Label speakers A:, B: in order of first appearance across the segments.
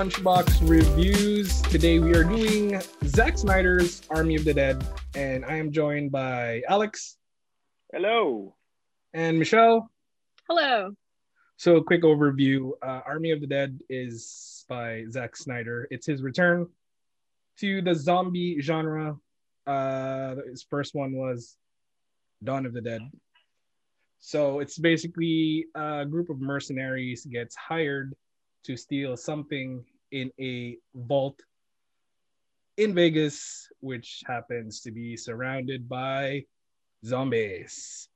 A: Lunchbox Reviews. Today we are doing Zack Snyder's Army of the Dead, and I am joined by Alex.
B: Hello.
A: And Michelle.
C: Hello.
A: So, quick overview uh, Army of the Dead is by Zack Snyder. It's his return to the zombie genre. Uh, his first one was Dawn of the Dead. So, it's basically a group of mercenaries gets hired to steal something in a vault in Vegas, which happens to be surrounded by zombies.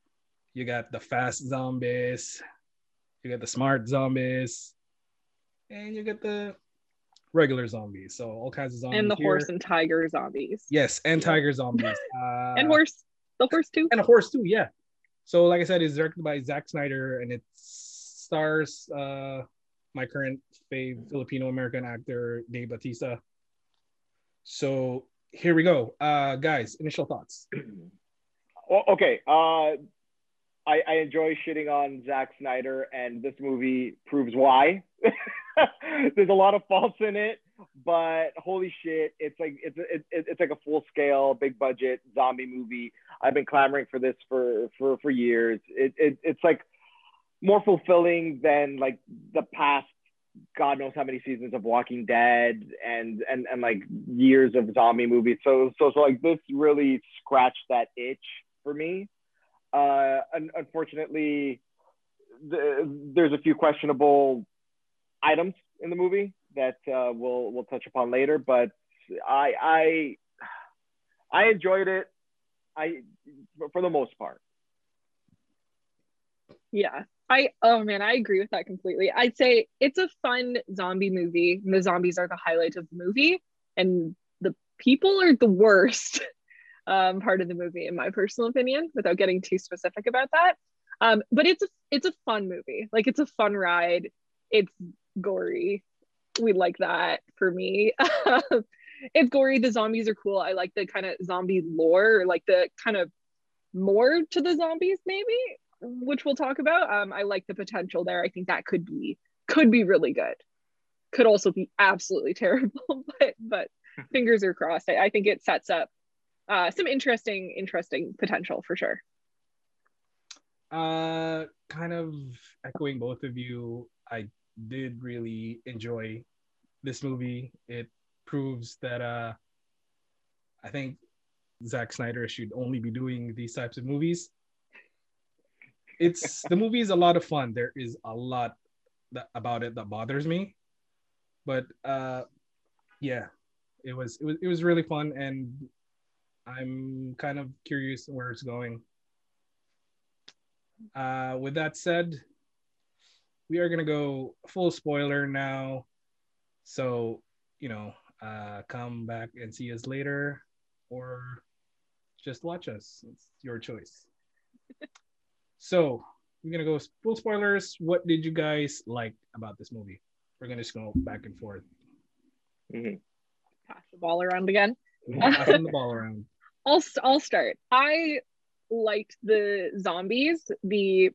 A: You got the fast zombies, you got the smart zombies, and you get the regular zombies. So all kinds of zombies.
C: And the
A: here.
C: horse and tiger zombies.
A: Yes, and tiger zombies. Uh,
C: and horse. The horse too.
A: And a horse too, yeah. So like I said, it's directed by Zack Snyder and it stars uh my current fave Filipino American actor Dave Batista. So here we go. Uh guys, initial thoughts.
B: Okay. Uh, I, I enjoy shitting on Zack Snyder, and this movie proves why. There's a lot of faults in it, but holy shit, it's like it's it, it's like a full scale, big budget zombie movie. I've been clamoring for this for for for years. It, it it's like more fulfilling than like the past God knows how many seasons of Walking Dead and and and like years of zombie movies. So so so like this really scratched that itch for me. Uh, un- unfortunately, the, there's a few questionable items in the movie that uh, we'll we'll touch upon later. But I I I enjoyed it. I for the most part.
C: Yeah. I oh man, I agree with that completely. I'd say it's a fun zombie movie. The zombies are the highlight of the movie, and the people are the worst um, part of the movie, in my personal opinion, without getting too specific about that. Um, but it's a it's a fun movie. Like it's a fun ride. It's gory. We like that for me. it's gory. The zombies are cool. I like the kind of zombie lore, like the kind of more to the zombies, maybe which we'll talk about. Um, I like the potential there. I think that could be could be really good. Could also be absolutely terrible, but but fingers are crossed. I, I think it sets up uh, some interesting interesting potential for sure.
A: Uh, kind of echoing both of you, I did really enjoy this movie. It proves that uh, I think Zack Snyder should only be doing these types of movies it's the movie is a lot of fun. There is a lot that, about it that bothers me, but uh, yeah, it was it was it was really fun, and I'm kind of curious where it's going. Uh, with that said, we are gonna go full spoiler now, so you know, uh, come back and see us later, or just watch us. It's your choice. So we're gonna go full spoilers. What did you guys like about this movie? We're gonna just go back and forth.
C: Mm-hmm. Pass the ball around again.
A: Passing the ball around.
C: I'll I'll start. I liked the zombies. The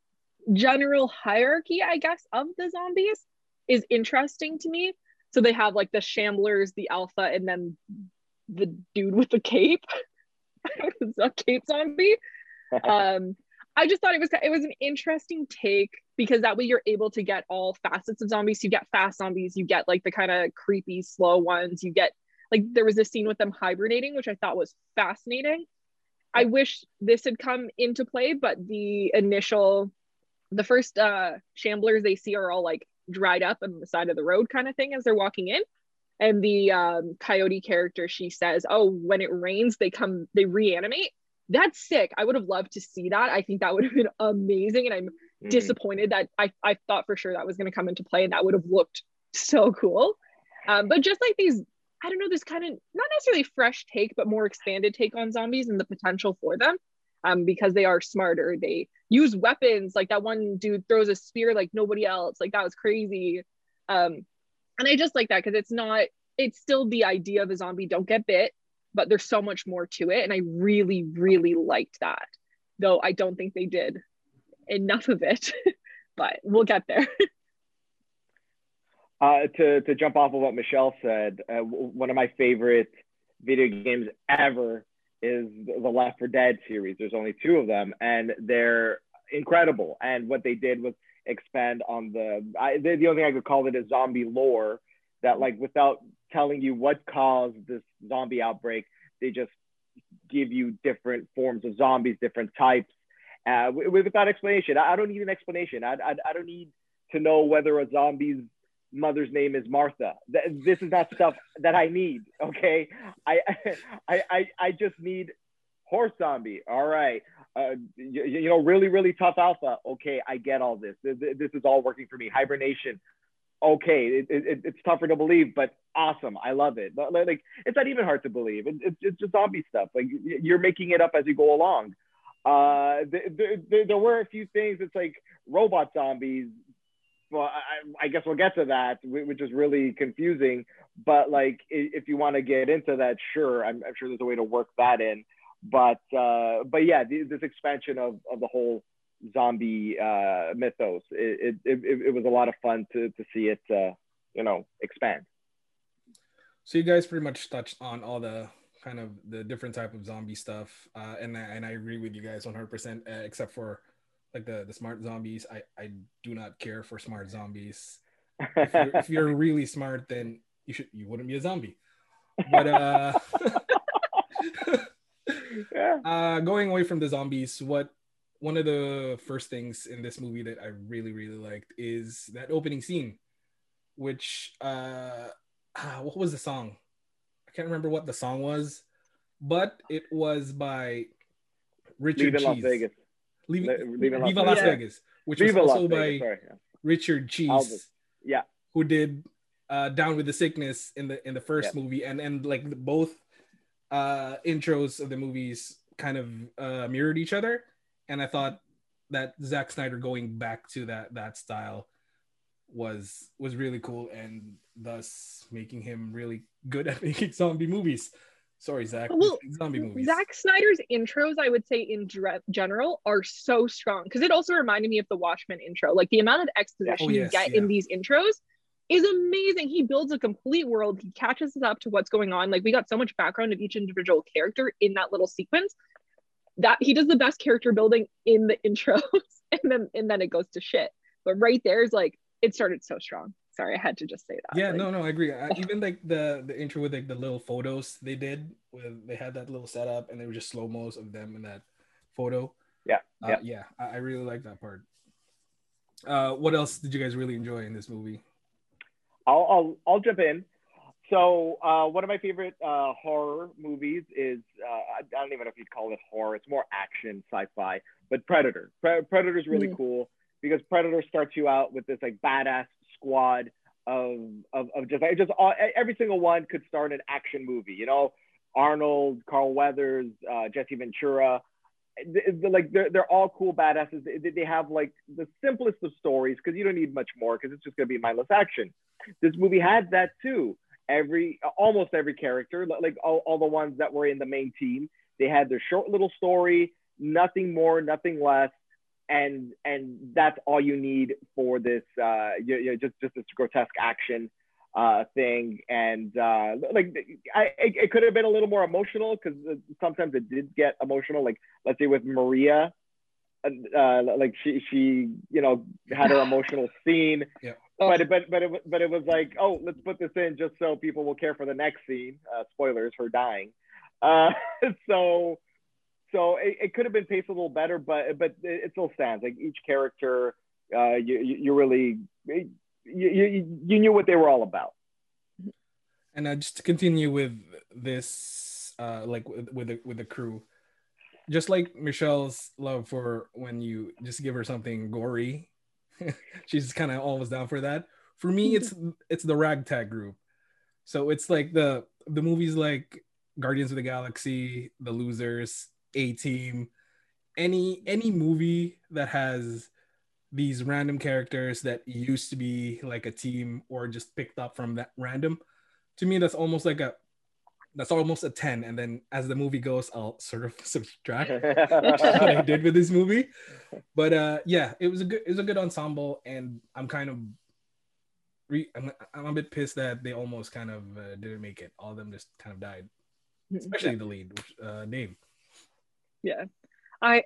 C: general hierarchy, I guess, of the zombies is interesting to me. So they have like the shamblers, the alpha, and then the dude with the cape. it's a cape zombie. Um, I just thought it was it was an interesting take because that way you're able to get all facets of zombies. You get fast zombies, you get like the kind of creepy slow ones, you get like there was a scene with them hibernating, which I thought was fascinating. I wish this had come into play, but the initial, the first uh, shamblers they see are all like dried up on the side of the road kind of thing as they're walking in. And the um, coyote character, she says, "Oh, when it rains, they come, they reanimate." That's sick. I would have loved to see that. I think that would have been amazing. And I'm mm. disappointed that I, I thought for sure that was going to come into play and that would have looked so cool. Um, but just like these, I don't know, this kind of not necessarily fresh take, but more expanded take on zombies and the potential for them um, because they are smarter. They use weapons. Like that one dude throws a spear like nobody else. Like that was crazy. Um, and I just like that because it's not, it's still the idea of a zombie don't get bit but there's so much more to it and i really really liked that though i don't think they did enough of it but we'll get there
B: Uh, to to jump off of what Michelle said, uh, one of my favorite video games ever is the Left 4 Dead series. There's only two of them, and they're incredible. And what they did was expand on the I, the, the only thing I could call it is zombie lore. That like without telling you what caused this zombie outbreak, they just give you different forms of zombies, different types, uh, without explanation. I, don't need an explanation. I, I, I don't need to know whether a zombie's mother's name is Martha. This is not stuff that I need. Okay, I I I, I just need horse zombie. All right. Uh, you, you, know, really, really tough alpha. Okay, I get all this. This, this is all working for me. Hibernation. Okay, it, it, it's tougher to believe, but awesome. I love it. Like, it's not even hard to believe. It, it's, it's just zombie stuff. Like, you're making it up as you go along. Uh, there, there, there were a few things. It's like robot zombies well, I, I, guess we'll get to that, which is really confusing. But like, if you want to get into that, sure, I'm, I'm, sure there's a way to work that in. But uh, but yeah, this expansion of, of the whole zombie uh, mythos, it, it, it, it, was a lot of fun to, to see it, uh, you know, expand.
A: So you guys pretty much touched on all the kind of the different type of zombie stuff, uh, and and I agree with you guys 100%, uh, except for like the the smart zombies. I I do not care for smart zombies. If you're, if you're really smart, then you should you wouldn't be a zombie. But uh, yeah. uh, going away from the zombies, what one of the first things in this movie that I really really liked is that opening scene, which uh, ah, what was the song? I can't remember what the song was, but it was by Richard Leaving Cheese. Las Vegas. Leaving, Viva, Viva Las, Vegas, which Viva was also by Sorry, yeah. Richard Cheese.
B: Yeah.
A: Who did uh, Down with the Sickness in the in the first yeah. movie, and and like both uh, intros of the movies kind of uh, mirrored each other, and I thought that Zack Snyder going back to that that style was was really cool, and thus making him really good at making zombie movies. Sorry, Zach. Well, zombie movies.
C: Zack Snyder's intros, I would say in general, are so strong because it also reminded me of the Watchmen intro. Like the amount of exposition oh, yes, you get yeah. in these intros is amazing. He builds a complete world. He catches us up to what's going on. Like we got so much background of each individual character in that little sequence. That he does the best character building in the intros, and then and then it goes to shit. But right there is like it started so strong sorry, I had to just say that.
A: Yeah,
C: like,
A: no, no, I agree. I, even like the the intro with like the little photos they did with they had that little setup and they were just slow mos of them in that photo.
B: Yeah,
A: uh, yeah, yeah. I, I really like that part. Uh, what else did you guys really enjoy in this movie?
B: I'll I'll, I'll jump in. So uh, one of my favorite uh, horror movies is uh, I don't even know if you'd call it horror. It's more action, sci-fi. But Predator. Pre- Predator's really mm. cool because Predator starts you out with this like badass squad of of, of just like, just all, every single one could start an action movie. You know, Arnold, Carl Weathers, uh, Jesse Ventura. They're, like they're, they're all cool badasses. They, they have like the simplest of stories because you don't need much more because it's just gonna be mindless action. This movie had that too. Every almost every character, like all, all the ones that were in the main team, they had their short little story, nothing more, nothing less and and that's all you need for this uh you, you know, just just this grotesque action uh thing. And uh like I it, it could have been a little more emotional because sometimes it did get emotional. Like let's say with Maria uh like she she you know had her emotional scene.
A: Yeah.
B: But it, but but it but it was like oh let's put this in just so people will care for the next scene uh spoilers her dying uh so so it, it could have been paced a little better, but but it still stands. Like each character, uh, you you really you, you you knew what they were all about.
A: And uh, just to continue with this, uh, like with with the, with the crew, just like Michelle's love for when you just give her something gory, she's kind of always down for that. For me, it's it's the ragtag group. So it's like the the movies like Guardians of the Galaxy, The Losers, a Team, any any movie that has these random characters that used to be like a team or just picked up from that random, to me that's almost like a that's almost a 10 and then as the movie goes i'll sort of subtract what i did with this movie but uh yeah it was a good it was a good ensemble and i'm kind of
D: re- I'm, I'm a bit pissed that they almost kind of uh, didn't make it. All of them just kind of died, especially the lead, uh, Dave.
C: Yeah, I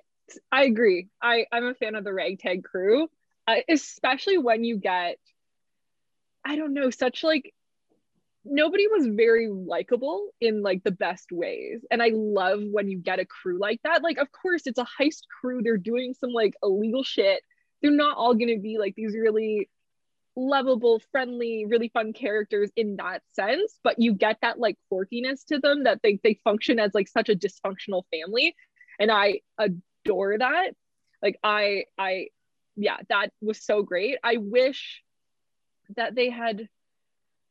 C: I agree. I I'm a fan of the ragtag crew, uh, especially when you get, I don't know, such like nobody was very likable in like the best ways and i love when you get a crew like that like of course it's a heist crew they're doing some like illegal shit they're not all going to be like these really lovable friendly really fun characters in that sense but you get that like quirkiness to them that they, they function as like such a dysfunctional family and i adore that. Like i i yeah that was so great. I wish that they had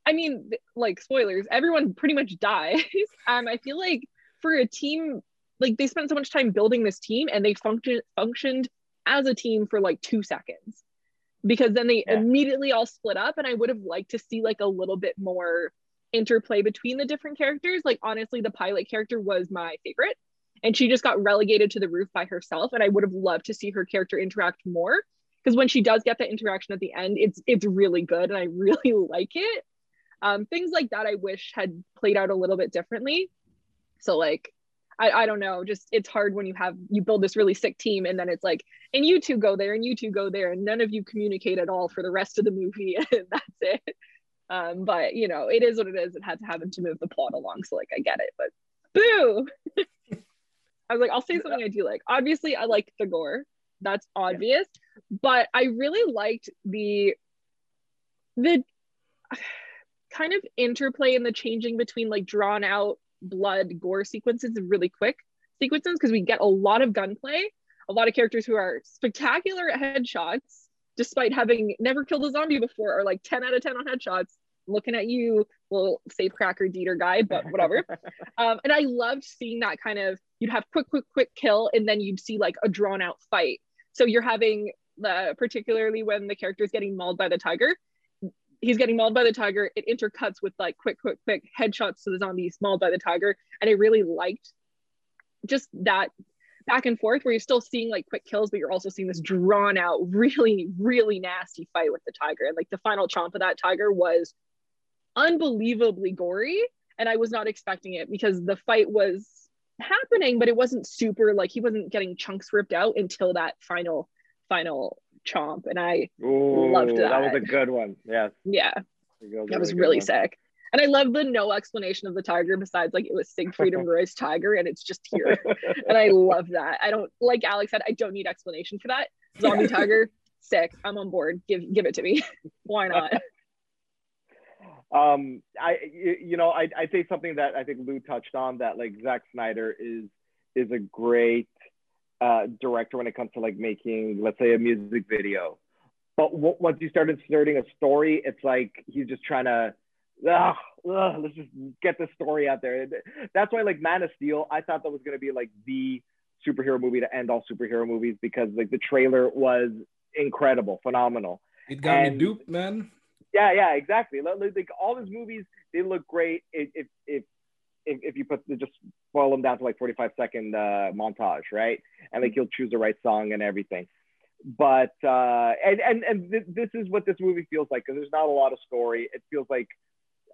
C: I mean, like spoilers, everyone pretty much dies. um, I feel like for a team, like they spent so much time building this team and they function functioned as a team for like two seconds because then they yeah. immediately all split up. And I would have liked to see like a little bit more interplay between the different characters. Like honestly, the pilot character was my favorite. And she just got relegated to the roof by herself. And I would have loved to see her character interact more. Because when she does get that interaction at the end, it's it's really good and I really like it um, things like that i wish had played out a little bit differently. So like I, I don't know just it's hard when you have you build this really sick team and then it's like and you two go there and you two go there and none of you communicate at all for the rest of the movie and that's it. Um, but you know it is what it is. It had to happen to move the plot along. So like i get it but boo! I was like i'll say something i do like. Obviously i like the gore. That's obvious. Yeah. but i really liked the the kind of interplay in the changing between like drawn out blood gore sequences and really quick sequences because we get a lot of gunplay, a lot of characters who are spectacular at headshots, despite having never killed a zombie before, are like 10 out of 10 on headshots. Looking at you, little safe cracker Dieter guy, but whatever. um, and I loved seeing that kind of you'd have quick, quick, quick kill, and then you'd see like a drawn out fight. So you're having the particularly when the character is getting mauled by the tiger, he's getting mauled by the tiger. It intercuts with like quick, quick, quick headshots to the zombies mauled by the tiger. And I really liked just that back and forth where you're still seeing like quick kills, but you're also seeing this drawn out, really, really nasty fight with the tiger. And like the final chomp of that tiger was unbelievably gory. And I was not expecting it because the fight was happening, but it wasn't super like he wasn't getting chunks ripped out until that final, final chomp, and I Ooh, loved that.
B: That was a good one. Yeah.
C: Yeah. That was really sick. And I love the no explanation of the tiger besides like it was Siegfried and Roy's tiger and it's just here. and I love that. I don't like Alex said, I don't need explanation for that. Zombie tiger, sick. I'm on board. Give give it to me. Why not?
B: um I you know I I say something that I think Lou touched on that like Zack Snyder is is a great uh, director when it comes to like making, let's say, a music video. But w- once you start inserting a story, it's like he's just trying to, ugh, ugh, let's just get the story out there. That's why, like Man of Steel, I thought that was gonna be like the superhero movie to end all superhero movies because like the trailer was incredible, phenomenal.
D: It got and, me duped, man.
B: Yeah, yeah, exactly. Like, all his movies, they look great. If if if if, if you put the, just boil them down to like 45 second uh, montage, right? And like he'll choose the right song and everything. But uh, and and and th- this is what this movie feels like because there's not a lot of story. It feels like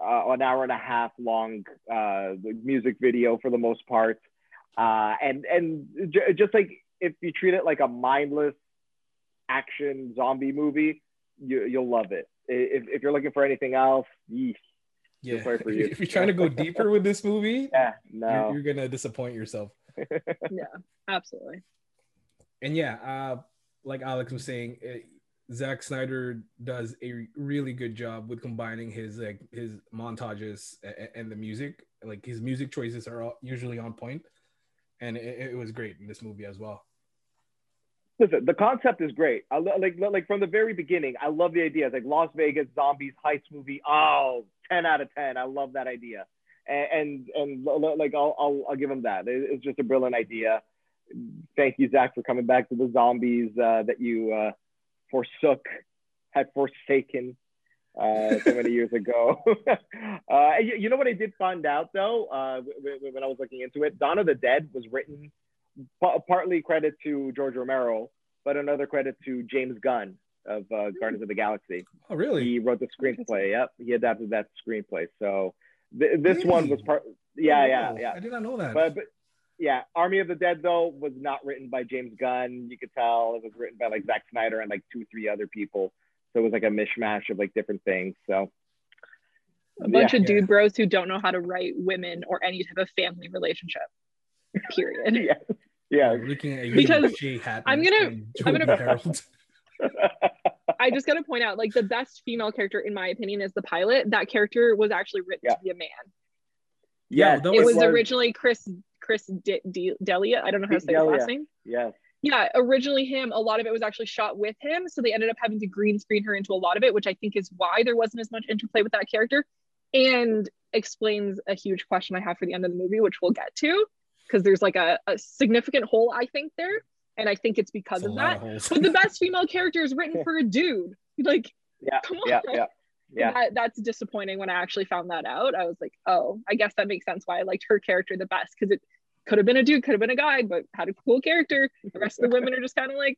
B: uh, an hour and a half long uh, music video for the most part, uh, and and j- just like if you treat it like a mindless action zombie movie, you, you'll love it. If, if you're looking for anything else, yeesh,
D: yeah. For you. If you're trying to go deeper with this movie,
B: yeah, no,
D: you're, you're gonna disappoint yourself.
C: yeah, absolutely.
D: And yeah, uh, like Alex was saying, it, Zack Snyder does a really good job with combining his like his montages and, and the music. Like his music choices are usually on point, and it, it was great in this movie as well
B: listen, the concept is great. I like like from the very beginning. I love the idea. It's like Las Vegas zombies heist movie. Oh, 10 out of 10. I love that idea. And and, and like I'll, I'll I'll give him that. It's just a brilliant idea. Thank you, Zach, for coming back to the zombies uh, that you uh, forsook, had forsaken uh, so many years ago. uh, you, you, know what I did find out though uh, when I was looking into it? Dawn of the Dead was written partly credit to George Romero, but another credit to James Gunn, of uh, Guardians of the Galaxy.
D: Oh, really?
B: He wrote the screenplay. Yep, he adapted that screenplay. So th- this really? one was part. Yeah, yeah, yeah.
D: I did not know that.
B: But, but yeah, Army of the Dead though was not written by James Gunn. You could tell it was written by like Zack Snyder and like two, three other people. So it was like a mishmash of like different things. So
C: a bunch yeah, of dude yeah. bros who don't know how to write women or any type of family relationship. Period.
B: yeah. Yeah.
D: Looking at you,
C: because I'm gonna I'm gonna I just gotta point out, like the best female character in my opinion is the pilot. That character was actually written yeah. to be a man.
B: Yeah,
C: it was, was, originally Chris Chris D- D- Delia. I don't know how to say his last name.
B: Yeah.
C: Yeah, originally him. A lot of it was actually shot with him, so they ended up having to green screen her into a lot of it, which I think is why there wasn't as much interplay with that character and explains a huge question I have for the end of the movie, which we'll get to, because there's like a, a, significant hole I think there, and I think it's because it's of that. Of but the best female character is written for a dude. Like,
B: yeah, come on. Yeah, yeah. Yeah.
C: That, that's disappointing when I actually found that out. I was like, oh, I guess that makes sense why I liked her character the best because it could have been a dude, could have been a guy, but had a cool character. The rest of the women are just kind of like,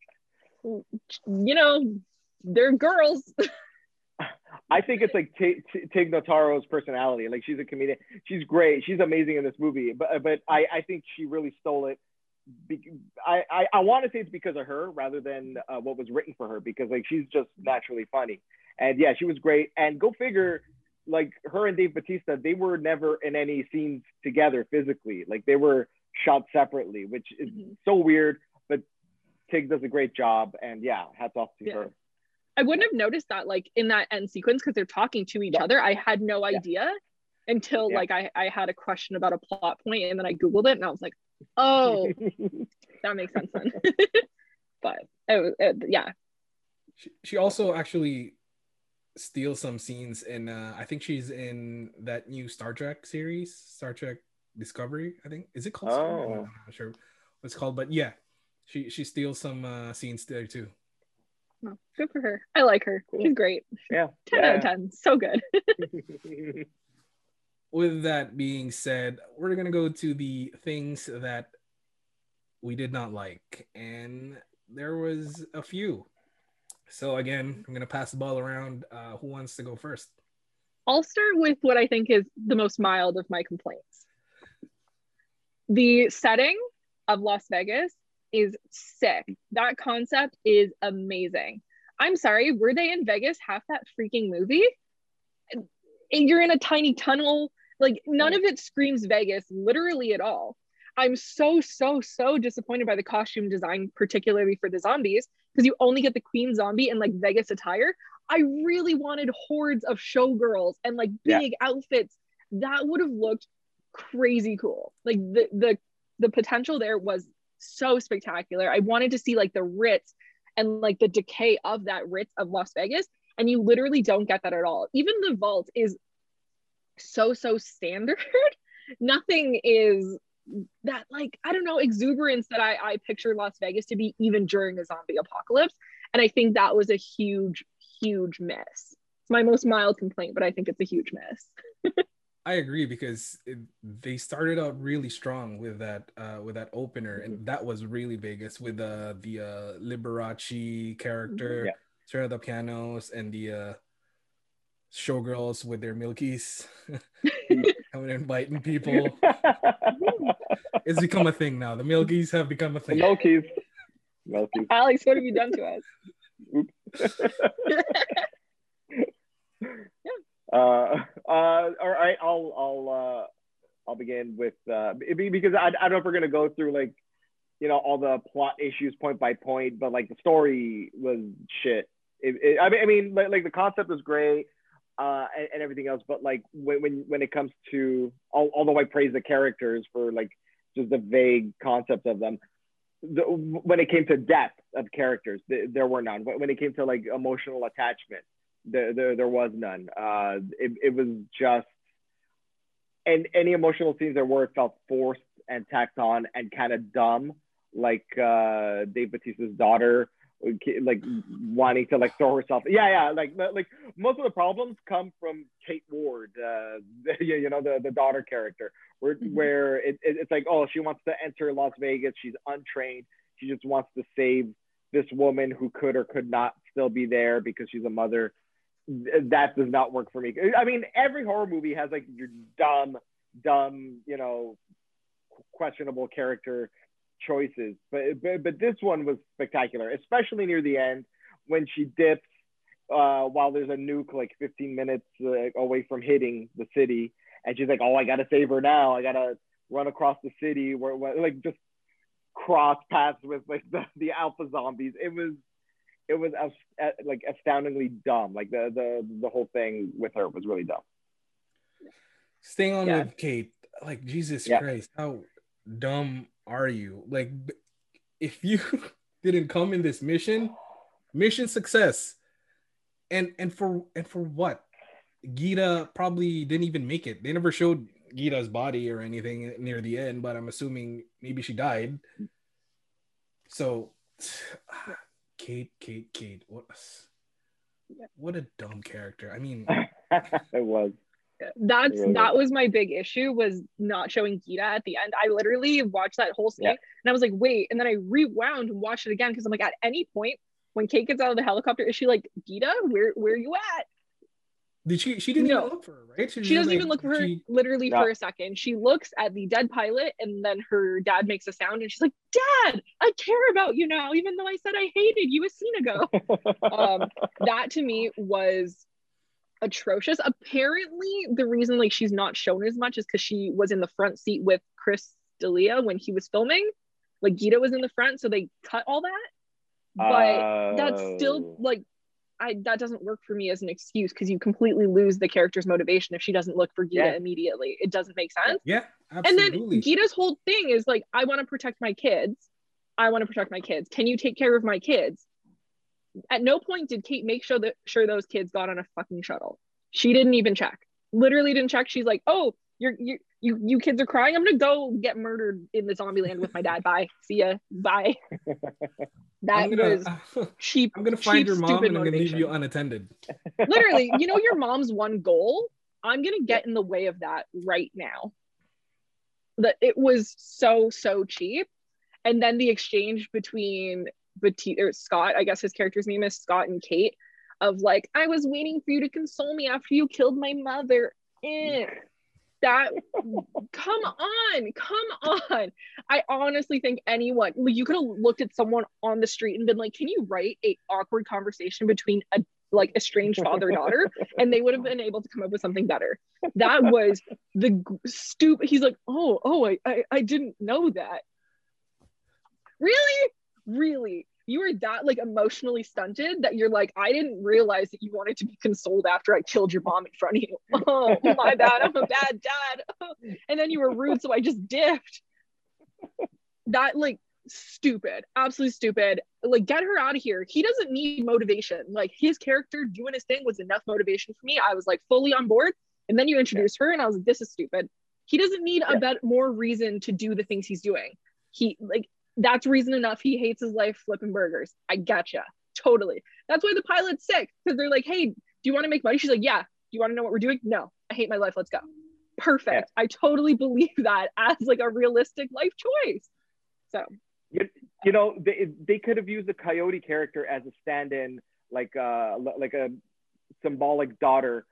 C: you know, they're girls.
B: I think it's like T- T- Tig Notaro's personality. Like she's a comedian. She's great. She's amazing in this movie. But but I, I think she really stole it. Be- I, I, I want to say it's because of her rather than uh, what was written for her because like she's just naturally funny. And yeah, she was great. And go figure, like her and Dave Batista, they were never in any scenes together physically. Like they were shot separately, which is mm-hmm. so weird. But Tig does a great job. And yeah, hats off to yeah. her.
C: I wouldn't have noticed that like in that end sequence because they're talking to each yeah. other. I had no idea yeah. until like I, I had a question about a plot point and then I Googled it and I was like, oh, that makes sense then. but it, it, yeah.
D: She, she also actually steals some scenes in, uh, I think she's in that new Star Trek series, Star Trek Discovery, I think. Is it called? Oh. I'm not sure what it's called, but yeah, she, she steals some uh, scenes there too.
C: Oh, good for her. I like her. Cool. She's great.
B: Yeah.
C: 10
B: yeah.
C: out of 10. So good.
D: With that being said, we're going to go to the things that we did not like. And there was a few. So again, I'm going to pass the ball around. Uh, who wants to go first?
C: I'll start with what I think is the most mild of my complaints. The setting of Las Vegas is sick. That concept is amazing. I'm sorry, were they in Vegas half that freaking movie? And you're in a tiny tunnel. Like none of it screams Vegas literally at all. I'm so, so, so disappointed by the costume design, particularly for the zombies, because you only get the queen zombie in like Vegas attire. I really wanted hordes of showgirls and like big yeah. outfits. That would have looked crazy cool. Like the the the potential there was so spectacular. I wanted to see like the Ritz and like the decay of that Ritz of Las Vegas. And you literally don't get that at all. Even the vault is so, so standard. Nothing is that like, I don't know, exuberance that I, I picture Las Vegas to be even during a zombie apocalypse. And I think that was a huge, huge miss. It's my most mild complaint, but I think it's a huge miss.
D: I agree because it, they started out really strong with that uh, with that opener, and mm-hmm. that was really vegas with uh, the uh, Liberace character, yeah. Sarah the pianos, and the uh, showgirls with their milkies coming and biting people. it's become a thing now. The milkies have become a thing.
B: The milkies. Milkies.
C: Alex, what have you done to us?
B: Uh, uh, all right, I'll I'll uh, I'll begin with uh, because I, I don't know if we're gonna go through like you know all the plot issues point by point, but like the story was shit. It, it, I mean, I mean, like, like the concept was great uh, and, and, everything else, but like when when when it comes to although I praise the characters for like just the vague concept of them, the, when it came to depth of characters, the, there were none. But when it came to like emotional attachment, there, there, there was none. Uh, it, it was just, and any emotional scenes there were felt forced and tacked on and kind of dumb, like uh, Dave Batista's daughter, like wanting to like throw herself. Yeah, yeah, like like most of the problems come from Kate Ward, uh, you know, the the daughter character, where mm-hmm. where it, it, it's like, oh, she wants to enter Las Vegas, she's untrained, she just wants to save this woman who could or could not still be there because she's a mother. That does not work for me. I mean, every horror movie has like your dumb, dumb, you know, questionable character choices, but but, but this one was spectacular, especially near the end when she dips uh, while there's a nuke like 15 minutes uh, away from hitting the city, and she's like, "Oh, I gotta save her now. I gotta run across the city where, where like just cross paths with like the, the alpha zombies. It was it was uh, like astoundingly dumb. Like the the the whole thing with her was really dumb.
D: Staying on yeah. with Kate, like Jesus yeah. Christ, how dumb are you? Like if you didn't come in this mission, mission success. And and for and for what? Geeta probably didn't even make it. They never showed Geeta's body or anything near the end, but I'm assuming maybe she died. So, Kate, Kate, Kate, what? What a dumb character. I mean,
B: it was.
C: That's really that was my big issue was not showing Geeta at the end. I literally watched that whole scene yeah. and I was like, wait, and then I rewound and watched it again because I'm like, at any point when Kate gets out of the helicopter, is she like, Geeta, where where are you at?
D: Did she? She didn't no. even look for her, right?
C: She, she doesn't like, even look for her she, literally yeah. for a second. She looks at the dead pilot, and then her dad makes a sound, and she's like, "Dad, I care about you now, even though I said I hated you a scene ago." um, that to me was atrocious. Apparently, the reason like she's not shown as much is because she was in the front seat with Chris D'Elia when he was filming. Like Geeta was in the front, so they cut all that. But uh... that's still like I that doesn't work for me as an excuse because you completely lose the character's motivation if she doesn't look for Geeta yeah. immediately. It doesn't make sense.
D: Yeah, absolutely.
C: And then Geeta's whole thing is like, I want to protect my kids. I want to protect my kids. Can you take care of my kids? At no point did Kate make sure that sure those kids got on a fucking shuttle. She didn't even check. Literally didn't check. She's like, oh, you're you you you kids are crying. I'm gonna go get murdered in the zombie land with my dad. Bye. See ya. Bye. That gonna, was cheap.
D: I'm gonna find your mom and I'm gonna leave you unattended.
C: Literally, you know your mom's one goal. I'm gonna get in the way of that right now. That it was so so cheap, and then the exchange between Batiste or Scott, I guess his character's name is Scott and Kate, of like I was waiting for you to console me after you killed my mother. Eh. That come on come on. I honestly think anyone you could have looked at someone on the street and been like can you write a awkward conversation between a like estranged father daughter? And they would have been able to come up with something better. That was the stupid he's like oh oh I, I i didn't know that. Really really you were that like emotionally stunted that you're like, I didn't realize that you wanted to be consoled after I killed your mom in front of you. Oh my bad, I'm a bad dad. and then you were rude, so I just dipped. That like stupid, absolutely stupid. Like, get her out of here. He doesn't need motivation. Like his character doing his thing was enough motivation for me. I was like fully on board. And then you introduced yeah. her, and I was like, this is stupid. He doesn't need yeah. a bit more reason to do the things he's doing. He like that's reason enough he hates his life flipping burgers. I gotcha. Totally. That's why the pilot's sick because they're like, hey, do you want to make money? She's like, yeah. Do you want to know what we're doing? No, I hate my life. Let's go. Perfect. Yeah. I totally believe that as like a realistic life choice. So,
B: you, you know, they, they could have used the coyote character as a stand-in, like uh, like a symbolic daughter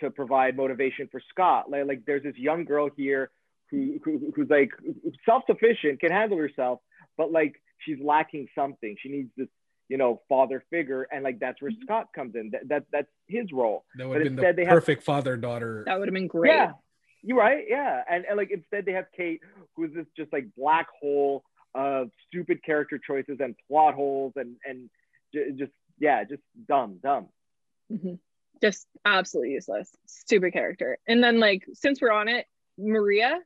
B: to provide motivation for Scott. Like, like there's this young girl here who, who who's like self-sufficient, can handle herself, but like she's lacking something. She needs this, you know, father figure, and like that's where mm-hmm. Scott comes in. That, that that's his role.
D: That would have been the perfect father daughter.
C: That would have been great.
B: Yeah, you're right. Yeah, and and like instead they have Kate, who's this just like black hole of stupid character choices and plot holes and and j- just yeah, just dumb, dumb.
C: Mm-hmm. Just absolutely useless, stupid character. And then like since we're on it, Maria,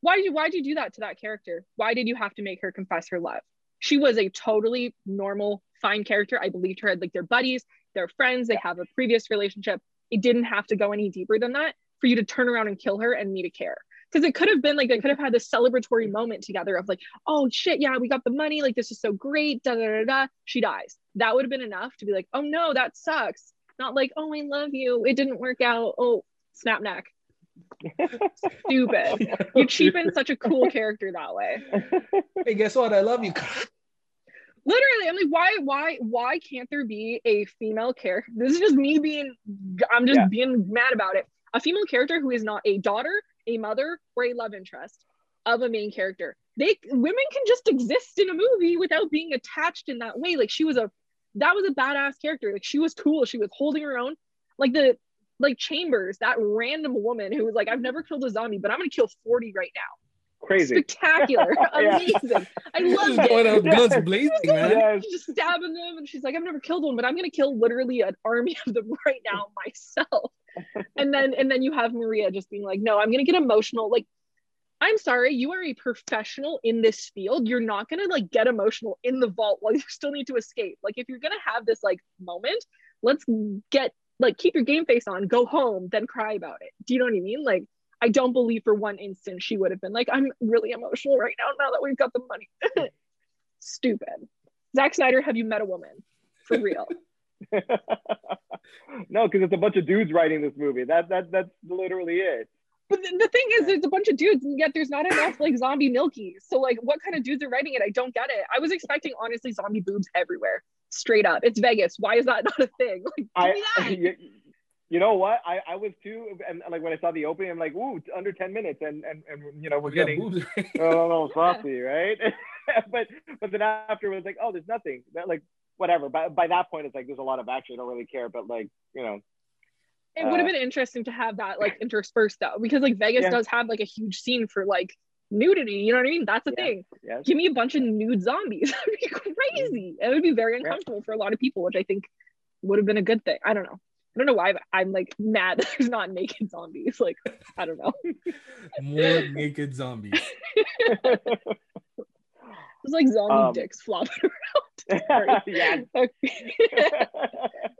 C: why did you why did you do that to that character? Why did you have to make her confess her love? She was a totally normal fine character. I believed her. Had like they're buddies they're friends. They have a previous relationship. It didn't have to go any deeper than that for you to turn around and kill her and me to care. Because it could have been like they could have had this celebratory moment together of like oh shit yeah we got the money. Like this is so great. Da da da da. She dies. That would have been enough to be like oh no that sucks. Not like oh i love you. It didn't work out. Oh snap neck Stupid. You cheapen such a cool character that way.
D: Hey, guess what? I love you.
C: literally i'm like why why why can't there be a female character this is just me being i'm just
B: Yeah.
C: being mad about it a female character who is not a daughter a mother or a love interest of a main character they women can just exist in a movie without being attached in that way like she was a that was a badass character like she was cool she was holding her own like the like chambers that random woman who was like i've never killed a zombie but i'm gonna kill 40 right now.
B: Crazy.
C: spectacular. Amazing. I love
A: Just
C: it.
A: going out guns blazing, man.
B: Yes.
C: She's just stabbing them and she's like i've never killed one but i'm gonna kill literally an army of them right now myself. And then and then you have maria just being like no i'm gonna get emotional. Like i'm sorry you are a professional in this field. You're not gonna like get emotional in the vault while you still need to escape. Like if you're gonna have this like moment let's get like keep your game face on go home then cry about it do you know what i mean like i don't believe for one instant she would have been like i'm really emotional right now now that we've got the money stupid Zack Snyder, have you met a woman? For real.
B: no, because it's a bunch of dudes writing this movie. That that that's literally it.
C: But the, the thing is, there's a bunch of dudes, and yet there's not enough like zombie milkies. So like, what kind of dudes are writing it? I don't get it. I was expecting honestly zombie boobs everywhere. Straight up, it's Vegas. Why is that not a thing? Like, give
B: I,
C: me that.
B: you, you know what? I, I was too, and like when I saw the opening, I'm like, ooh, it's under ten minutes, and and, and you know we're
A: We
B: getting
A: boobs, right?
B: oh no saucy, right? but but then after it was like, oh, there's nothing. That like whatever. By by that point, it's like there's a lot of action. I don't really care, but like you know,
C: It would have
B: uh,
C: been interesting to have that like interspersed though, because like Vegas
B: Yeah.
C: does have like a huge scene for like nudity. You know what I mean? That's a
B: Yeah.
C: thing.
B: yes.
C: Give me a bunch of nude zombies. That'd be crazy. It would be very uncomfortable for a lot of people, which I think would have been a good thing. I don't know. I don't know why I'm like mad that there's not naked zombies. Like, I don't know.
A: More naked zombies.
C: It's like zombie
B: Um,
C: dicks flopping around.
B: Yeah.
C: Okay.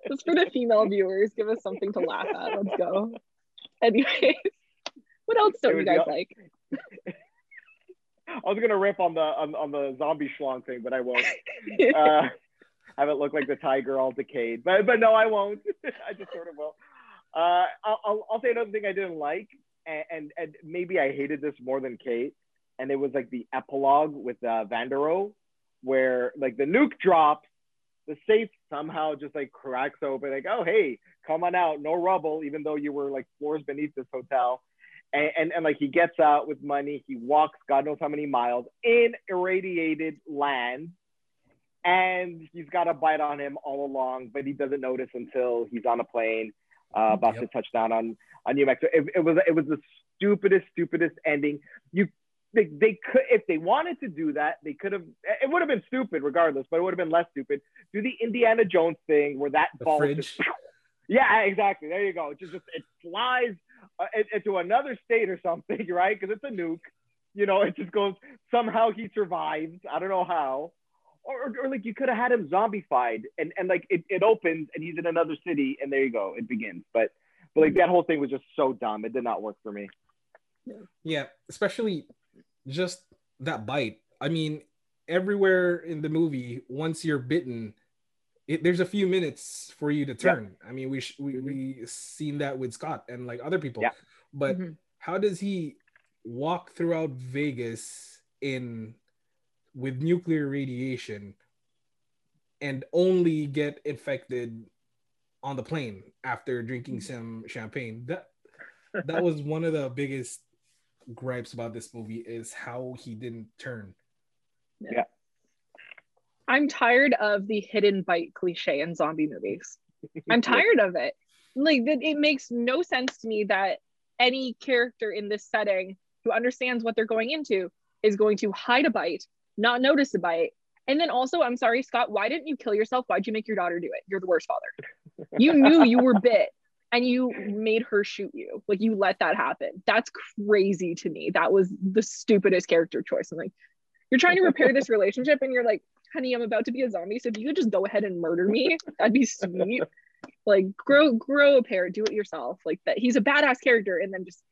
C: Just for the female viewers, give us something to laugh at. Let's go. Anyways, what else don't you guys
B: the-
C: like?
B: I was gonna rip on the on, on the zombie schlong thing, but I won't. Uh, have it look like the tiger all decayed, but but no, I won't. I just sort of will. Uh, I'll, I'll I'll say another thing I didn't like, and, and and maybe I hated this more than Kate, and it was like the epilogue with uh, Vanderohe, where like the nuke drops, the safe somehow just like cracks open, like oh hey, come on out, no rubble, even though you were like floors beneath this hotel. And, and, and like he gets out with money, he walks God knows how many miles in irradiated land, and he's got a bite on him all along, but he doesn't notice until he's on a plane uh, about to touch down on on New Mexico. It, it was it was the stupidest stupidest ending. You they, they could if they wanted to do that, they could have. It would have been stupid regardless, but it would have been less stupid. Do the Indiana Jones thing where that
A: The
B: ball just yeah, exactly. There you go. It just, just it flies uh, into another state or something, right? Because it's a nuke. You know, it just goes. Somehow he survives. I don't know how. Or, or, or like you could have had him zombified, and and like it, it opens and he's in another city, and there you go, it begins. But but like that whole thing was just so dumb. It did not work for me.
A: Yeah, especially just that bite. I mean, everywhere in the movie, once you're bitten, it, there's a few minutes for you to turn. I mean, we sh- we we seen that with Scott and like other people.
B: Yeah.
A: But
C: Mhm.
A: how does he walk throughout Vegas in with nuclear radiation and only get infected on the plane after drinking some champagne? That that was one of the biggest gripes about this movie is how he didn't turn.
C: I'm tired of the hidden bite cliche in zombie movies. I'm tired of it. Like that it makes no sense to me that any character in this setting who understands what they're going into is going to hide a bite, not notice a bite. And then also, I'm sorry, Scott, why didn't you kill yourself? Why'd you make your daughter do it? You're the worst father. You knew you were bit and you made her shoot you. Like you let that happen. That's crazy to me. That was the stupidest character choice. I'm like, you're trying to repair this relationship and you're like, honey, I'm about to be a zombie. So if you could just go ahead and murder me, that'd be sweet. like grow grow a pair, do it yourself. Like that he's a badass character, and then just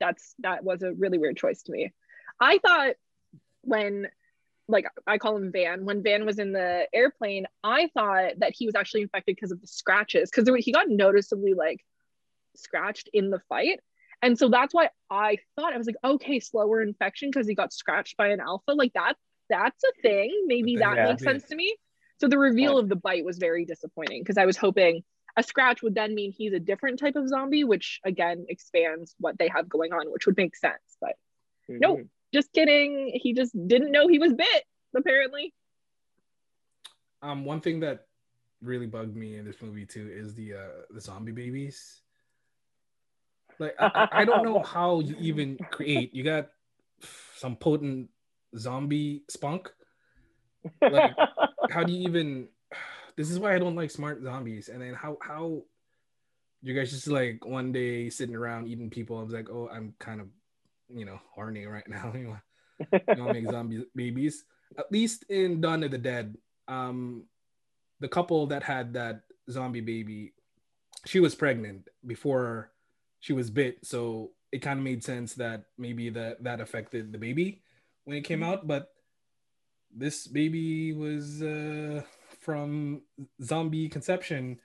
C: that's that was a really weird choice to me. I thought when like I call him Van, when Van was in the airplane, I thought that he was actually infected because of the scratches, because he got noticeably like scratched in the fight. And so that's why I thought I was like, okay, slower infection because he got scratched by an alpha. Like that that's a thing. Maybe that
B: yeah.
C: makes sense to me. So the reveal of the bite was very disappointing because I was hoping a scratch would then mean he's a different type of zombie, which again expands what they have going on, which would make sense. But Nope.
B: Mhm.
C: just kidding. He just didn't know he was bit, apparently.
A: Um, one thing that really bugged me in this movie too is the uh the zombie babies. Like I- I don't know how you even create. You got some potent zombie spunk. Like, How do you even? This is why I don't like smart zombies. And then how how you guys just like one day sitting around eating people? I was like, oh, I'm kind of you know horny right now. you want to make zombie babies? At least in Dawn of the Dead, um, the couple that had that zombie baby, she was pregnant before she was bit, so it kind of made sense that maybe that that affected the baby when it came out. But this baby was uh, from zombie conception.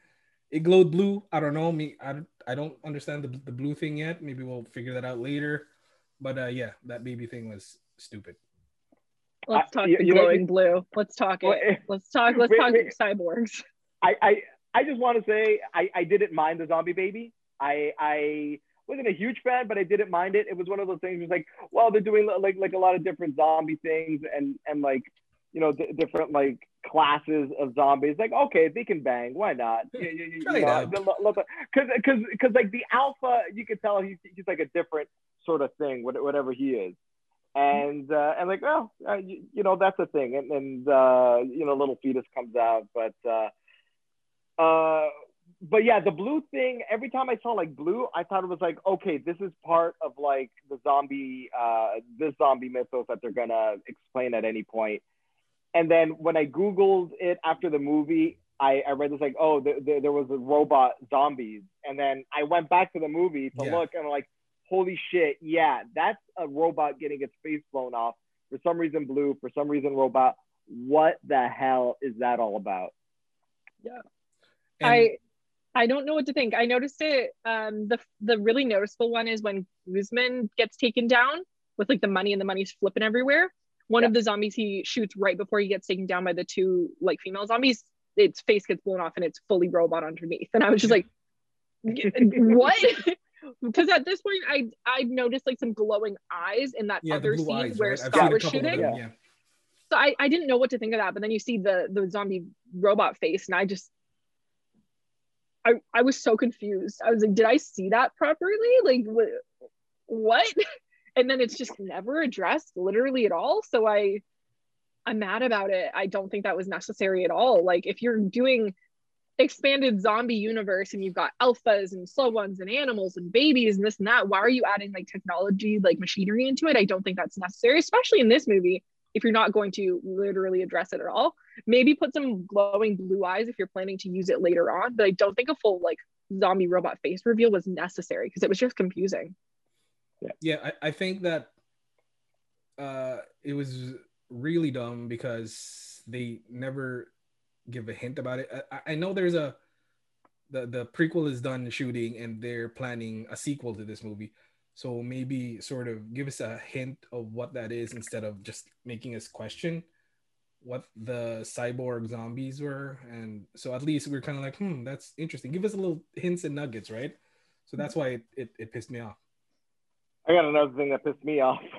A: It glowed blue. I don't know. Me, I, I don't understand the, the blue thing yet. Maybe we'll figure that out later. But uh, yeah, that baby thing was stupid.
C: Let's
B: I-
C: talk
B: you-
C: the
B: you know,
C: glowing blue. Let's talk it.
B: Wait,
C: Let's talk. Let's
B: Wait,
C: talk
B: wait.
C: cyborgs.
B: I, I I just want to say I, I didn't mind the zombie baby. I I wasn't a huge fan, but I didn't mind it. It was one of those things. It was like, well, they're doing like like a lot of different zombie things and and like you know d- different like classes of zombies. Like, okay, they can bang. Why not?
A: Try it out.
B: Because because because like the alpha, you could tell he's he's like a different sort of thing, what- whatever he is. And uh, and like, well, uh, you, you know, that's a thing. And and uh, you know, little fetus comes out, but. Uh, uh, but yeah, the blue thing. Every time I saw like blue, I thought it was like, okay, this is part of like the zombie, uh, this zombie mythos that they're gonna explain at any point. And then when I googled it after the movie, I, I read this like, oh, the, the, there was a robot zombies, and then I went back to the movie to
A: Yeah.
B: look, and I'm like, holy shit, yeah, that's a robot getting its face blown off for some reason blue, for some reason robot. What the hell is that all about?
A: And
C: I I don't know what to think. I noticed it. Um, the the really noticeable one is when Guzman gets taken down with like the money and the money's flipping everywhere. One of the zombies he shoots right before he gets taken down by the two like female zombies. Its face gets blown off and it's fully robot underneath. And I was just like, what? because at this point, I I noticed like some glowing eyes in that
A: yeah,
C: other scene
A: eyes,
C: where
A: right?
C: Scott was shooting.
A: them,
B: Yeah.
A: yeah.
C: So I, I didn't know what to think of that, but then you see the the zombie robot face, and I just I I was so confused. I was like, did I see that properly? Like what what? And then it's just never addressed literally at all. So I I'm mad about it. I don't think that was necessary at all. Like if you're doing expanded zombie universe and you've got alphas and slow ones and animals and babies and this and that, why are you adding like technology, like machinery into it? I don't think that's necessary, especially in this movie if you're not going to literally address it at all. Maybe put some glowing blue eyes if you're planning to use it later on, but I don't think a full like zombie robot face reveal was necessary because it was just confusing.
A: yeah I, I think that uh it was really dumb because they never give a hint about it i, I know there's a the the prequel is done shooting and they're planning a sequel to this movie so maybe sort of give us a hint of what that is instead of just making us question what the cyborg zombies were and so at least we're kind of like hmm that's interesting give us a little hints and nuggets right so that's why it, it, it pissed me off
B: I got another thing that pissed me off.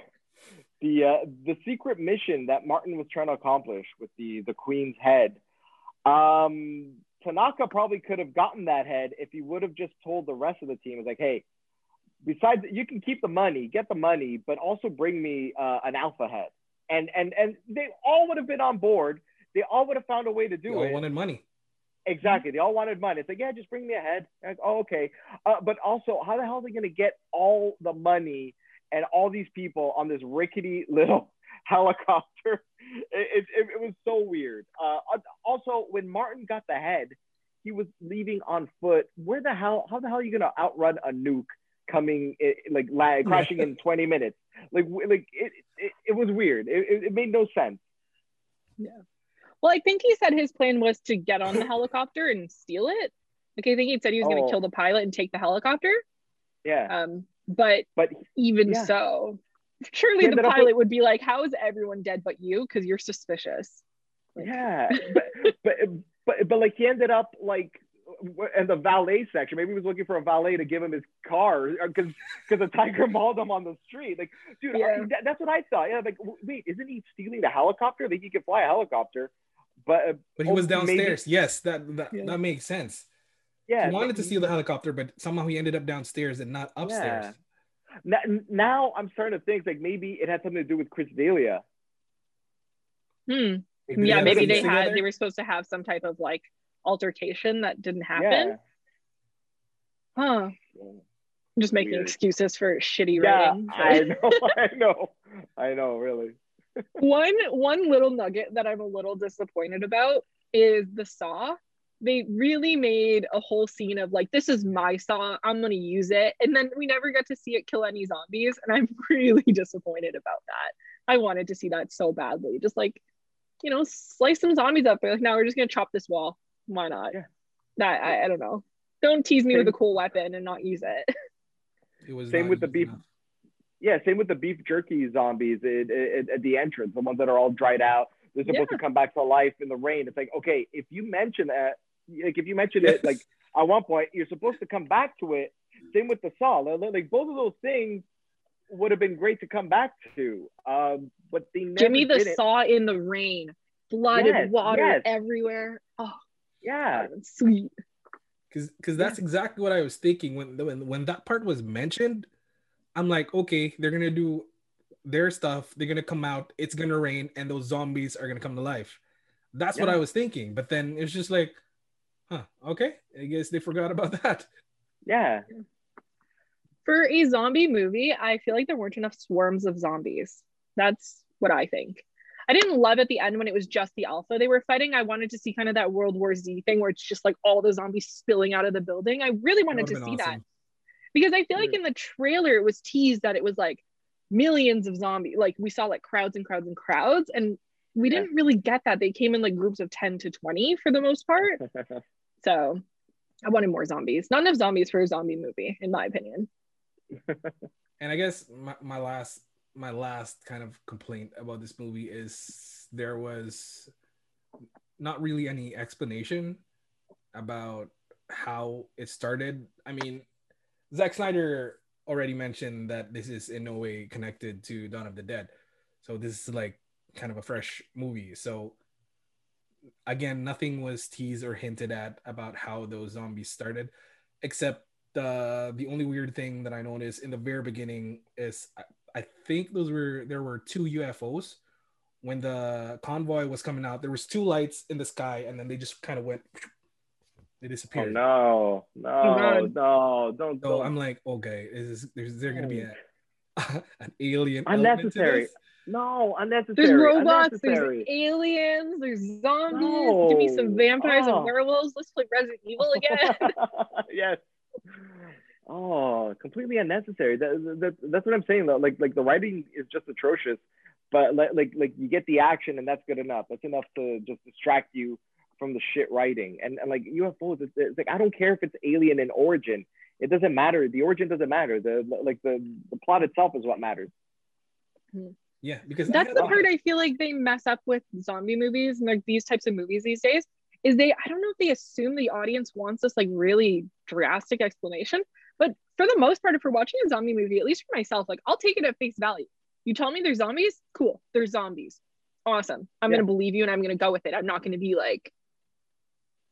B: The uh, the secret mission that Martin was trying to accomplish with the the Queen's head. Um, Tanaka probably could have gotten that head if he would have just told the rest of the team, "Is like, hey, besides you can keep the money, get the money, but also bring me uh, an alpha head." And and and they all would have been on board. They all would have found a way to do it.
A: they all
B: it.
A: wanted money
B: Exactly. They all wanted money. It's like, yeah, just bring me a head. Like, oh, okay. Uh, but also, how the hell are they going to get all the money and all these people on this rickety little helicopter? It, it, it was so weird. Uh, also, when Martin got the head, he was leaving on foot. Where the hell? How the hell are you going to outrun a nuke coming, like crashing in 20 minutes? Like, like it, it, it was weird. It, it, made no sense. Yeah.
C: Well, I think he said his plan was to get on the helicopter and steal it. Like I think he said he was going
B: Oh.
C: to kill the pilot and take the helicopter.
B: Yeah.
C: Um, but
B: But
C: even
B: Yeah.
C: so, Surely the pilot would be like, "How is everyone dead but you? Because you're suspicious." Like-
B: Yeah, but, but but but like he ended up like in the valet section. Maybe he was looking for a valet to give him his car because because the tiger mauled him on the street. Like, dude,
C: Yeah.
B: I- that, that's what I thought. Yeah, like wait, isn't he stealing the helicopter? Like he could fly a helicopter, but uh,
A: But he was
B: Oh, maybe-
A: downstairs. Yes, that that,
C: Yeah.
A: that makes sense.
B: yeah,
A: he wanted to steal the helicopter, but somehow he ended up downstairs and not upstairs.
B: Yeah. Now, now I'm starting to think like maybe it had something to do with Chris D'Elia.
C: Hmm.
A: Maybe
C: yeah,
A: had
C: maybe they had
A: together.
C: they were supposed to have some type of like altercation that didn't happen. Huh.
B: Yeah.
C: I'm just making
B: Weird.
C: excuses for shitty writing. Yeah.
B: I know, I know, I know, really.
C: one one little nugget that I'm a little disappointed about is the saw. They really made a whole scene of like, this is my saw, I'm gonna use it. And then we never got to see it kill any zombies. And I'm really disappointed about that. I wanted to see that so badly. Just like, you know, slice some zombies up. But like, now we're just gonna chop this wall. Why not?
B: Yeah.
C: That I, I don't know. Don't tease me with a cool weapon and not use it.
A: It was
B: Same with the beef-
A: enough.
B: Yeah, same with the beef jerky zombies at, at, at the entrance, the ones that are all dried out. They're supposed
C: Yeah.
B: to come back to life in the rain. It's like, okay, if you mention that, like if you mention it, like at one point, you're supposed to come back to it. Same with the saw. Like like, both of those things would have been great to come back to, um, but they never
C: Give me the
B: did it.
C: saw in the rain. Blood
B: Yes,
C: and water
B: yes.
C: everywhere. Oh,
B: Yeah,
C: that's sweet.
A: because because that's exactly what I was thinking when when when that part was mentioned. I'm like, okay, they're gonna do their stuff. They're gonna come out. It's gonna rain, and those zombies are gonna come to life. That's what I was thinking. But then it's just like, huh, okay. I guess they forgot about that.
B: yeah.
C: For a zombie movie, I feel like there weren't enough swarms of zombies. That's what I think. I didn't love at the end when it was just the alpha they were fighting. I wanted to see kind of that World War Z thing where it's just like all the zombies spilling out of the building. I really wanted to see
A: would've
C: that because I feel like in the trailer it was teased that it was like millions of zombies. Like we saw like crowds and crowds and crowds, and we
B: Yeah.
C: didn't really get that. They came in like groups of 10 to 20 for the most part. So I wanted more zombies. Not enough zombies for a zombie movie, in my opinion.
A: And I guess my, my last my last kind of complaint about this movie is there was not really any explanation about how it started. I mean, Zack Snyder already mentioned that this is in no way connected to Dawn of the Dead. So this is like kind of a fresh movie. So again, nothing was teased or hinted at about how those zombies started, except the the only weird thing that I noticed in the very beginning is uh, I, I think those were there were two UFOs when the convoy was coming out. There was two lights in the sky, and then they just kind of went. They
B: Oh
A: disappeared.
B: no, no, no, don't.
A: So
B: don't.
A: I'm like, okay, is there's there gonna be oh. a an alien element to
B: Unnecessary.
A: this?
B: No, unnecessary.
C: There's robots,
B: unnecessary.
C: there's aliens, there's zombies. Give me some vampires
B: Oh.
C: and werewolves. Let's play Resident Evil again.
B: yes. Oh, completely unnecessary. That, that, that's what I'm saying. Though. Like, like the writing is just atrocious, but like, like, like you get the action, and that's good enough. That's enough to just distract you from the shit writing. And, and like UFOs, it's, it's like I don't care if it's alien in origin. It doesn't matter. The origin doesn't matter. The like the the plot itself is what matters. Hmm.
A: Yeah, because
C: That's the part I feel like they mess up with zombie movies and like these types of movies these days. Is they I don't know if they assume the audience wants this like really drastic explanation, but for the most part, if we're watching a zombie movie, at least for myself, like I'll take it at face value. You tell me there's zombies, cool. There's zombies. Awesome. I'm
B: Yeah.
C: gonna believe you and I'm gonna go with it. I'm not gonna be like,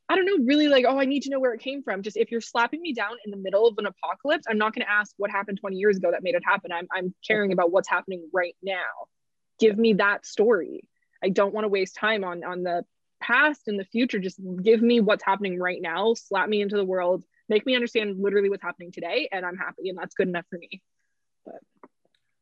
C: I don't know, really like, oh, I need to know where it came from. Just if you're slapping me down in the middle of an apocalypse, I'm not gonna ask what happened 20 years ago that made it happen. I'm I'm caring about what's happening right now. Give me that story. I don't want to waste time on on the past and the future. Just give me what's happening right now. Slap me into the world. Make me understand literally what's happening today, and I'm happy, and that's good enough for me.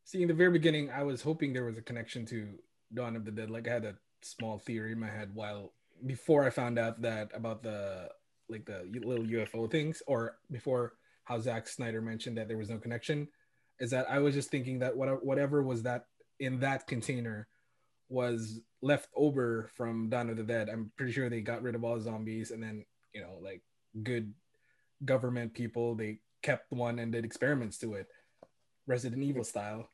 A: See, in the very beginning, I was hoping there was a connection to Dawn of the Dead. Like I had a small theory in my head while before I found out that about the like the little UFO things, or before how Zack Snyder mentioned that there was no connection, is that I was just thinking that whatever whatever was that in that container was left over from Dawn of the Dead. I'm pretty sure they got rid of all the zombies and then you know like good government people they kept one and did experiments to it, Resident Evil style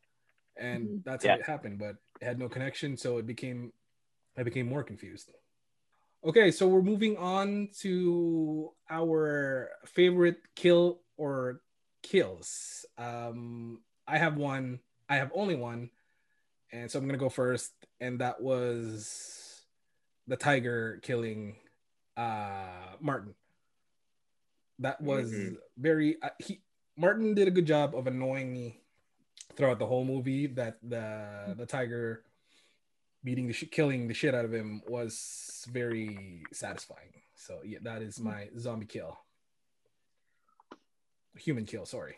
A: and
C: Mhm.
A: that's
B: Yeah.
A: how it happened. But it had no connection, so it became I became more confused. Okay, so we're moving on to our favorite kill or kills. Um, I have one. I have only one, and so I'm gonna go first, and that was the tiger killing uh Martin. That was
B: Mhm.
A: very uh, he Martin did a good job of annoying me throughout the whole movie. That the the tiger beating the sh- killing the shit out of him was very satisfying. So yeah, that is my zombie kill. Human kill, sorry.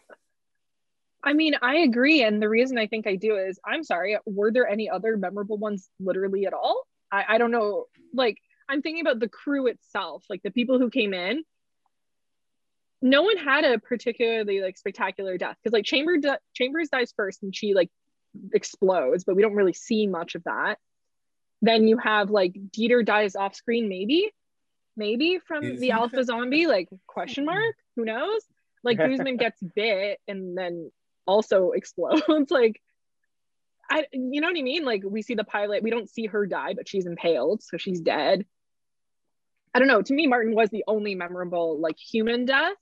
C: I mean, I agree. And the reason I think I do is I'm sorry, were there any other memorable ones literally at all? I, I don't know. Like, I'm thinking about the crew itself, like the people who came in. No one had a particularly like spectacular death because like Chamber di- Chambers dies first and she like explodes, but we don't really see much of that. Then you have like Dieter dies off screen, maybe, maybe from
A: Is
C: the alpha zombie, like question mark, who knows? Like Guzman gets bit and then also explodes. like, I, you know what I mean? Like we see the pilot, we don't see her die, but she's impaled, so she's dead. I don't know. To me, Martin was the only memorable like human death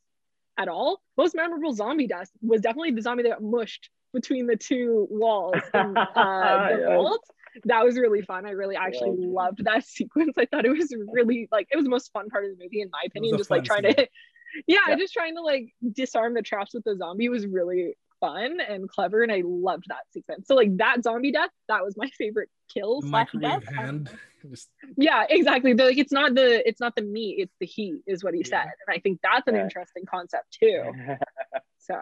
C: at all. Most memorable zombie death was definitely the zombie that got mushed between the two walls in uh, the
B: Yes.
C: vault. That was really fun. I really actually
B: Yeah.
C: loved that sequence. I thought it was really like it was the most fun part of the movie in my opinion. Just like trying to, yeah,
B: Yeah.
C: just trying to like disarm the traps with the zombie was really fun and clever, and I loved that sequence. So like that zombie death, that was my favorite kill slash death.
A: hand. Just
C: Yeah, exactly. They're like it's not the it's not the meat, it's the heat, is what he
A: Yeah.
C: said, and I think that's an
B: Yeah.
C: interesting concept too. So,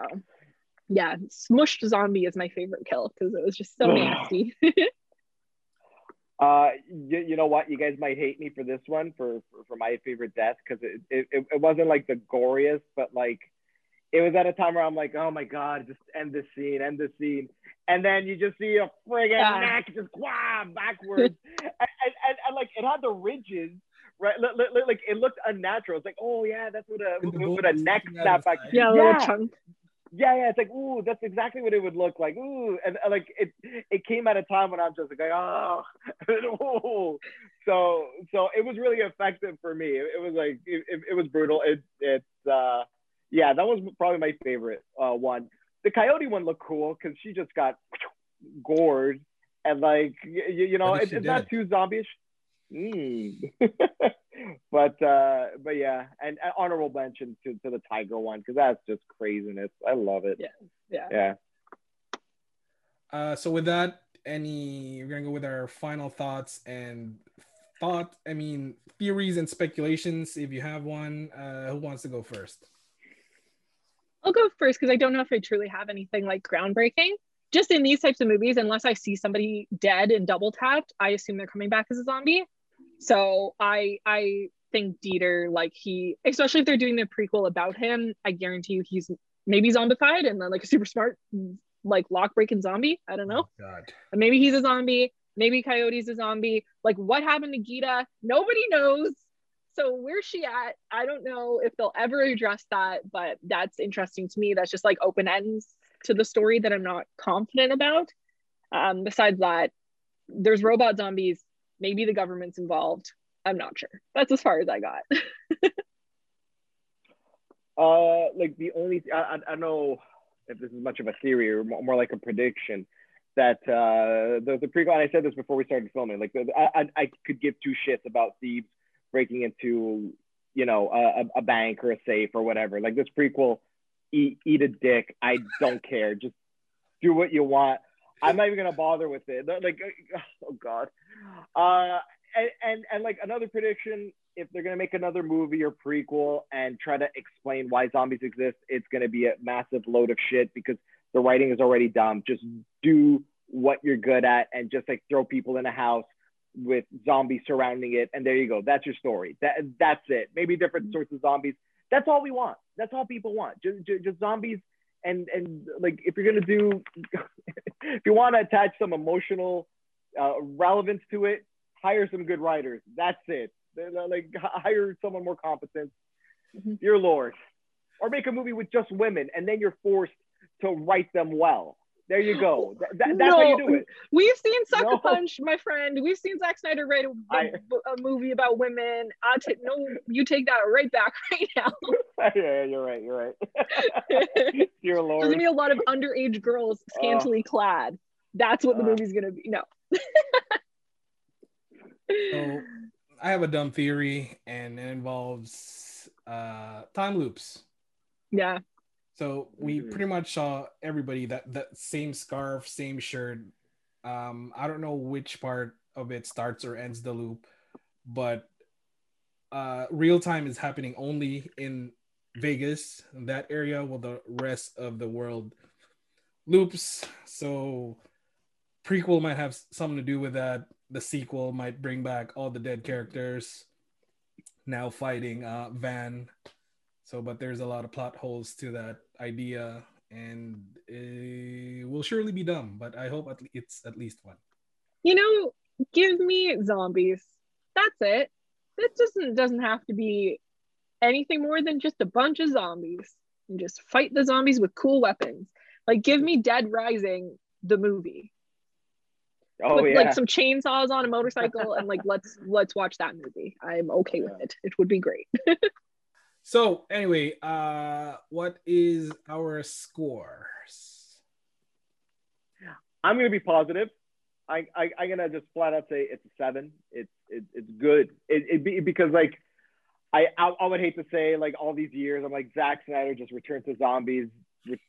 C: yeah, smushed zombie is my favorite kill because it was just so nasty.
B: Uh, you, you know what? You guys might hate me for this one for for, for my favorite death because it, it it it wasn't like the goriest, but like it was at a time where I'm like, oh my god, just end this scene, end this scene, and then you just see a friggin'
C: Yeah.
B: neck just wah, backwards, and, and, and, and like it had the ridges. Right, li- li- li- like it looked unnatural. It's like, oh yeah, that's what a
A: And
B: what a neck
A: sticking out
B: snap back.
C: yeah, a little
B: Yeah.
C: chunk.
B: Yeah, yeah, it's like, ooh, that's exactly what it would look like. Ooh, and, and, like it, it came at a time when I'm just like, oh, ooh. so, so it was really effective for me. It, it was like, it, it, it was brutal. It, it's, uh, yeah, that was probably my favorite uh, one. The coyote one looked cool because she just got gored and like, you, you know, it,
A: she
B: it's not too zombie-ish. Mm. but uh but yeah and, and honorable mention to, to the tiger one because that's just craziness i love it
C: Yeah. Yeah.
B: yeah
A: Uh, so with that, any we're gonna go with our final thoughts and thought. I mean, theories and speculations. If you have one, uh, who wants to go first?
C: I'll go first because I don't know if I truly have anything like groundbreaking. Just in these types of movies, unless I see somebody dead and double tapped, I assume they're coming back as a zombie. So I I think Dieter, like he, especially if they're doing the prequel about him, I guarantee you he's maybe zombified and then like a super smart like lock breaking zombie. I don't know.
A: Oh,
C: God. Maybe he's a zombie. Maybe Coyote's a zombie. Like what happened to Geeta? Nobody knows. So where's she at? I don't know if they'll ever address that, but that's interesting to me. That's just like open ends to the story that I'm not confident about. Um, besides that, there's robot zombies. Maybe the government's involved. I'm not sure. That's as far as I got.
B: uh like the only I, I, I know if this is much of a theory or more, like a prediction that uh the, the prequel and i said this before we started filming like the, I, I i could give two shits about thieves breaking into you know a, a bank or a safe or whatever. Like this prequel eat, eat a dick. I don't care. Just do what you want. I'm not even gonna bother with it. Like oh god. Uh and, and and like another prediction if they're gonna make another movie or prequel and try to explain why zombies exist, it's gonna be a massive load of shit because the writing is already dumb. Just do what you're good at and just like throw people in a house with zombies surrounding it, and there you go. That's your story. That that's it. Maybe different sorts of zombies. That's all we want. That's all people want. Just just, just zombies. And and like if you're gonna do, if you want to attach some emotional uh, relevance to it, hire some good writers. That's it. Like hire someone more competent.
C: Mhm.
B: Dear Lord, or make a movie with just women, and then you're forced to write them well. There you go. That, that, that's how you do it.
C: We've seen Sucker
B: No.
C: Punch, my friend. We've seen Zack Snyder write a,
B: I-
C: a movie about women. I take no, you take that right back right now.
B: yeah, you're right. You're right. Dear
C: There's gonna be a lot of underage girls scantily clad. That's what the
B: Uh.
C: movie's gonna be. No.
A: So I have a dumb theory, and it involves uh, time loops.
C: Yeah.
A: So we
B: Mhm.
A: pretty much saw everybody that that same scarf, same shirt. Um, I don't know which part of it starts or ends the loop, but uh, real time is happening only in Vegas, that area, while the rest of the world loops. So prequel might have something to do with that. The sequel might bring back all the dead characters now fighting uh, Van. So, but there's a lot of plot holes to that idea, and it will surely be dumb. But I hope at le- it's at least one.
C: You know, give me zombies. That's it. It doesn't doesn't have to be anything more than just a bunch of zombies and just fight the zombies with cool weapons. Like give me Dead Rising the movie.
B: Oh
C: with
B: yeah.
C: like some chainsaws on a motorcycle and like let's let's watch that movie. I'm okay with it. It would be great.
A: So, anyway, uh, what is our scores?
B: I'm gonna be positive. I, I I'm gonna just flat out say it's a seven. It's it, it's good. It, it be, because like I, I I would hate to say like all these years I'm like Zack Snyder just returned to zombies,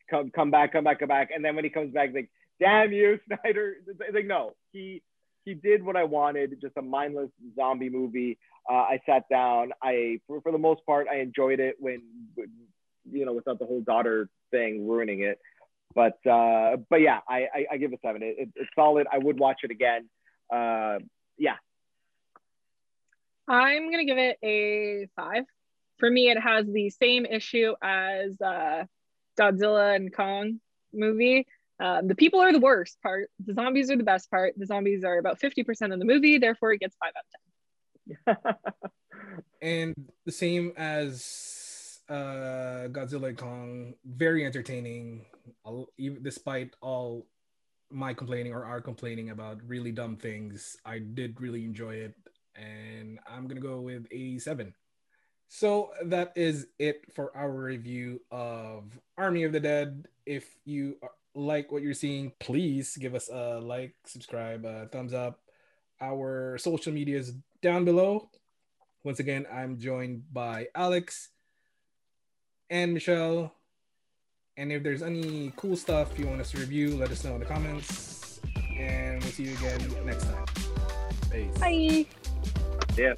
B: come come back, come back, come back, and then when he comes back like damn you Snyder. It's like no, he he did what I wanted, just a mindless zombie movie. Uh, I sat down. I for, for the most part I enjoyed it when, when you know without the whole daughter thing ruining it. But uh, but yeah, I, I, I give a seven. It, it, it's solid. I would watch it again. Uh, yeah,
C: I'm gonna give it a five. For me, it has the same issue as uh, Godzilla and Kong movie. Um, the people are the worst part. The zombies are the best part. The zombies are about 50% of the movie, therefore it gets five out of 10.
A: And the same as uh, Godzilla and Kong, very entertaining, even despite all my complaining or our complaining about really dumb things. I did really enjoy it, and I'm gonna go with a seven. So that is it for our review of Army of the Dead. If you like what you're seeing, please give us a like, subscribe, a thumbs up. Our social media is down below. Once again, I'm joined by Alex and Michelle. And if there's any cool stuff you want us to review, let us know in the comments. And we'll see you again next time. Peace.
C: Bye.
B: Yeah.